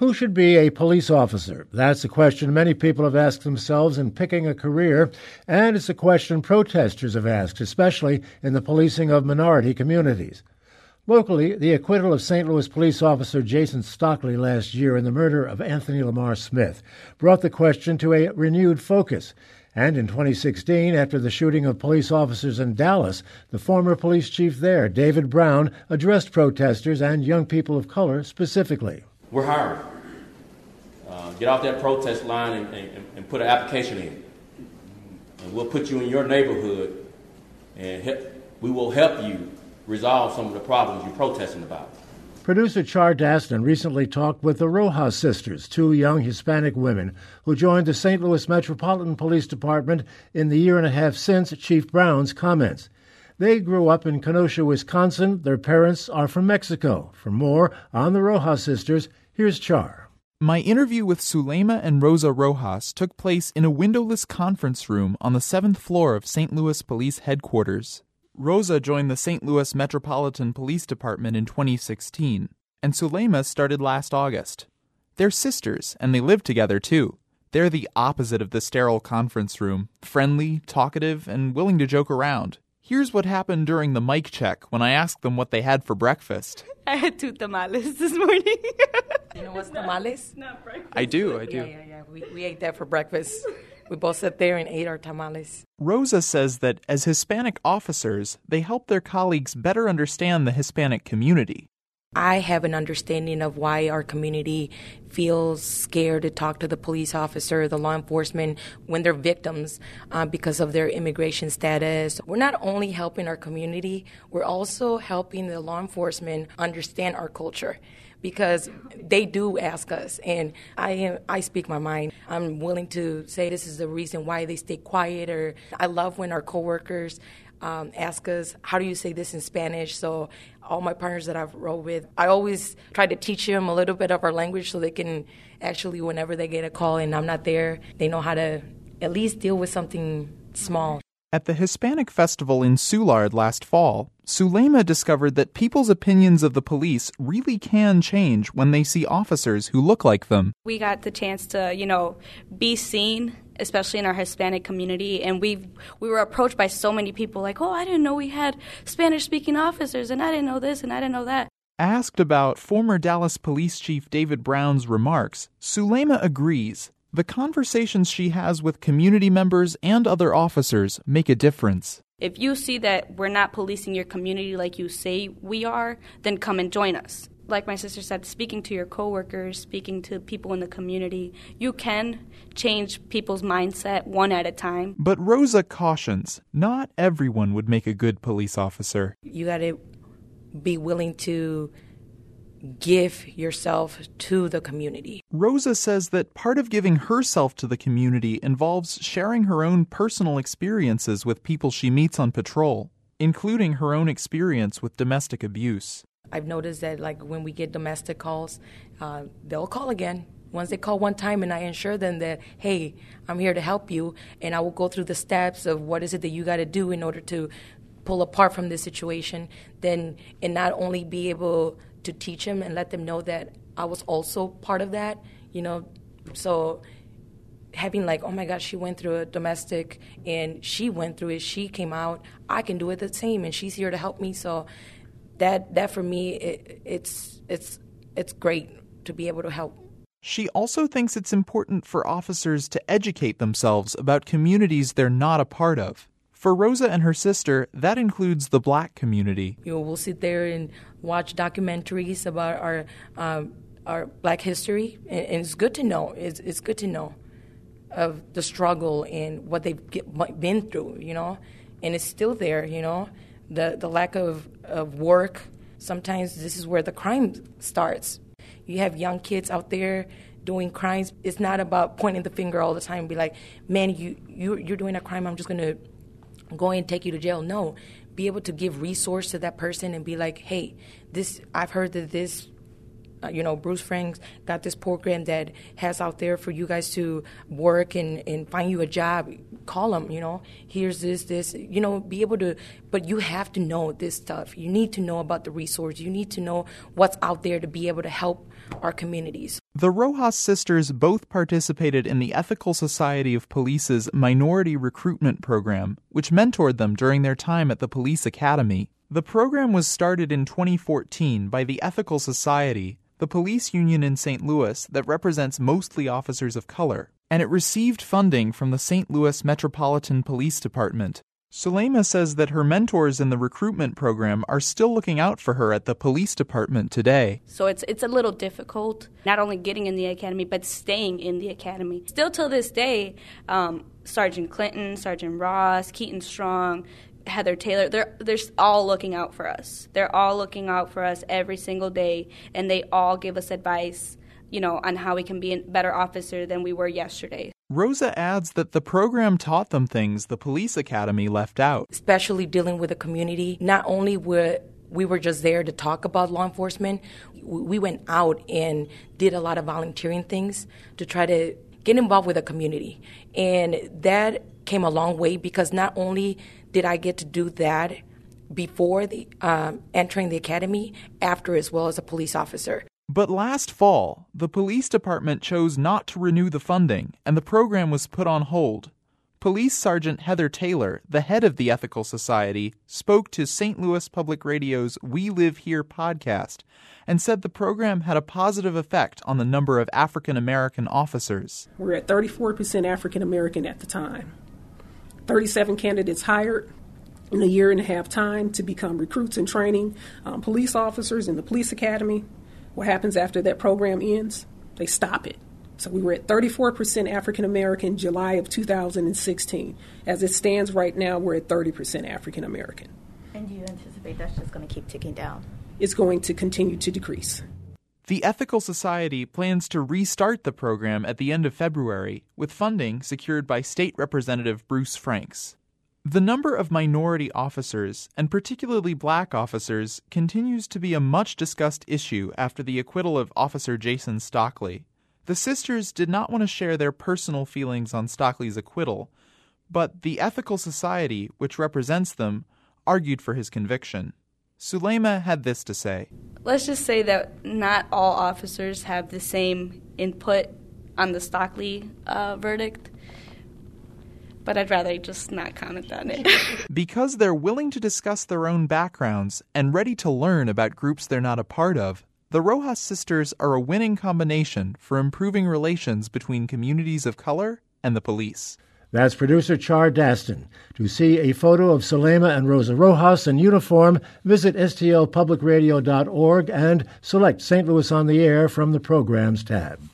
Who should be a police officer? That's a question many people have asked themselves in picking a career, and it's a question protesters have asked, especially in the policing of minority communities. Locally, the acquittal of St. Louis police officer Jason Stockley last year in the murder of Anthony Lamar Smith brought the question to a renewed focus. And in 2016, after the shooting of police officers in Dallas, the former police chief there, David Brown, addressed protesters and young people of color specifically. We're hiring. Uh, get off that protest line and, and, and, put an application in. And we'll put you in your neighborhood and help, we will help you resolve some of the problems you're protesting about. Producer Char Daston recently talked with the Rojas sisters, two young Hispanic women who joined the St. Louis Metropolitan Police Department in the year and a half since Chief Brown's comments. They grew up in Kenosha, Wisconsin. Their parents are from Mexico. For more on the Rojas sisters, here's Char. My interview with Sulema and Rosa Rojas took place in a windowless conference room on the seventh floor of St. Louis Police Headquarters. Rosa joined the St. Louis Metropolitan Police Department in 2016, and Sulema started last August. They're sisters, and they live together too. They're the opposite of the sterile conference room friendly, talkative, and willing to joke around. Here's what happened during the mic check when I asked them what they had for breakfast. I had two tamales this morning. you know what's tamales? Not breakfast. I do, I do. Yeah, yeah, yeah. We, we ate that for breakfast. We both sat there and ate our tamales. Rosa says that as Hispanic officers, they help their colleagues better understand the Hispanic community. I have an understanding of why our community feels scared to talk to the police officer, the law enforcement, when they're victims uh, because of their immigration status. We're not only helping our community, we're also helping the law enforcement understand our culture because they do ask us and I am, I speak my mind. I'm willing to say this is the reason why they stay quiet or I love when our coworkers um, ask us, how do you say this in Spanish? So, all my partners that I've rode with, I always try to teach them a little bit of our language so they can actually, whenever they get a call and I'm not there, they know how to at least deal with something small. At the Hispanic Festival in Soulard last fall, Sulema discovered that people's opinions of the police really can change when they see officers who look like them. We got the chance to, you know, be seen especially in our Hispanic community. And we we were approached by so many people like, oh, I didn't know we had Spanish speaking officers, and I didn't know this, and I didn't know that. Asked about former Dallas Police Chief David Brown's remarks, Sulema agrees. The conversations she has with community members and other officers make a difference. If you see that we're not policing your community like you say we are, then come and join us like my sister said, speaking to your coworkers, speaking to people in the community, you can change people's mindset one at a time. But Rosa cautions not everyone would make a good police officer. You got to be willing to give yourself to the community. Rosa says that part of giving herself to the community involves sharing her own personal experiences with people she meets on patrol, including her own experience with domestic abuse. I've noticed that like when we get domestic calls, uh, they'll call again. Once they call one time and I assure them that, hey, I'm here to help you, and I will go through the steps of what is it that you got to do in order to pull apart from this situation, then and not only be able to teach them and let them know that I was also part of that, you know, so having like, oh my God, she went through a domestic and she went through it, she came out, I can do it the same, and she's here to help me. So that that for me it, it's it's it's great to be able to help. She also thinks it's important for officers to educate themselves about communities they're not a part of. For Rosa and her sister, that includes the black community. You know, we'll sit there and watch documentaries about our um, our black history, and, and, it's good to know. It's, it's good to know of the struggle and what they've get, been through. You know, and it's still there. You know, the, the lack of, of work. Sometimes this is where the crime starts. You have young kids out there doing crimes. It's not about pointing the finger all the time and be like, man, you, you, you're doing a crime, I'm just going to go and take you to jail. No, be able to give resource to that person and be like, hey, this I've heard that this uh, you know, Bruce Franks got this program that has out there for you guys to work and, and find you a job. Call them, you know, here's this, this, you know, be able to, but you have to know this stuff. You need to know about the resource. You need to know what's out there to be able to help our communities. The Rojas sisters both participated in the Ethical Society of Police's Minority Recruitment Program, which mentored them during their time at the police academy. The program was started in 2014 by the Ethical Society the police union in St. Louis that represents mostly officers of color, and it received funding from the St. Louis Metropolitan Police Department. Sulema says that her mentors in the recruitment program are still looking out for her at the police department today. So it's it's a little difficult, not only getting in the academy, but staying in the academy. Still till this day, um, Sergeant Clinton, Sergeant Ross, Keaton Strong, Heather Taylor, they're they're all looking out for us. They're all looking out for us every single day, and they all give us advice, you know, on how we can be a better officer than we were yesterday. Rosa adds that the program taught them things the police academy left out, especially dealing with the community. Not only were we were just there to talk about law enforcement, we went out and did a lot of volunteering things to try to get involved with the community, and that came a long way because not only did I get to do that before the um, entering the academy, after as well as a police officer. But last fall, the police department chose not to renew the funding, and the program was put on hold. Police Sergeant Heather Taylor, the head of the Ethical Society, spoke to St. Louis Public Radio's We Live Here podcast and said the program had a positive effect on the number of African American officers. We're at 34% African American at the time. 37 candidates hired in a year and a half time to become recruits and training um, police officers in the police academy. What happens after that program ends? They stop it. So we were at 34% African American July of 2016. As it stands right now, we're at 30% African American. And do you anticipate that's just going to keep ticking down? It's going to continue to decrease. The Ethical Society plans to restart the program at the end of February with funding secured by State Representative Bruce Franks. The number of minority officers, and particularly black officers, continues to be a much discussed issue after the acquittal of Officer Jason Stockley. The sisters did not want to share their personal feelings on Stockley's acquittal, but the Ethical Society, which represents them, argued for his conviction. Sulema had this to say Let's just say that not all officers have the same input on the Stockley uh, verdict, but I'd rather just not comment on it. because they're willing to discuss their own backgrounds and ready to learn about groups they're not a part of, the Rojas sisters are a winning combination for improving relations between communities of color and the police. That's producer Char Daston. To see a photo of Sulema and Rosa Rojas in uniform, visit stlpublicradio.org and select St. Louis on the Air from the Programs tab.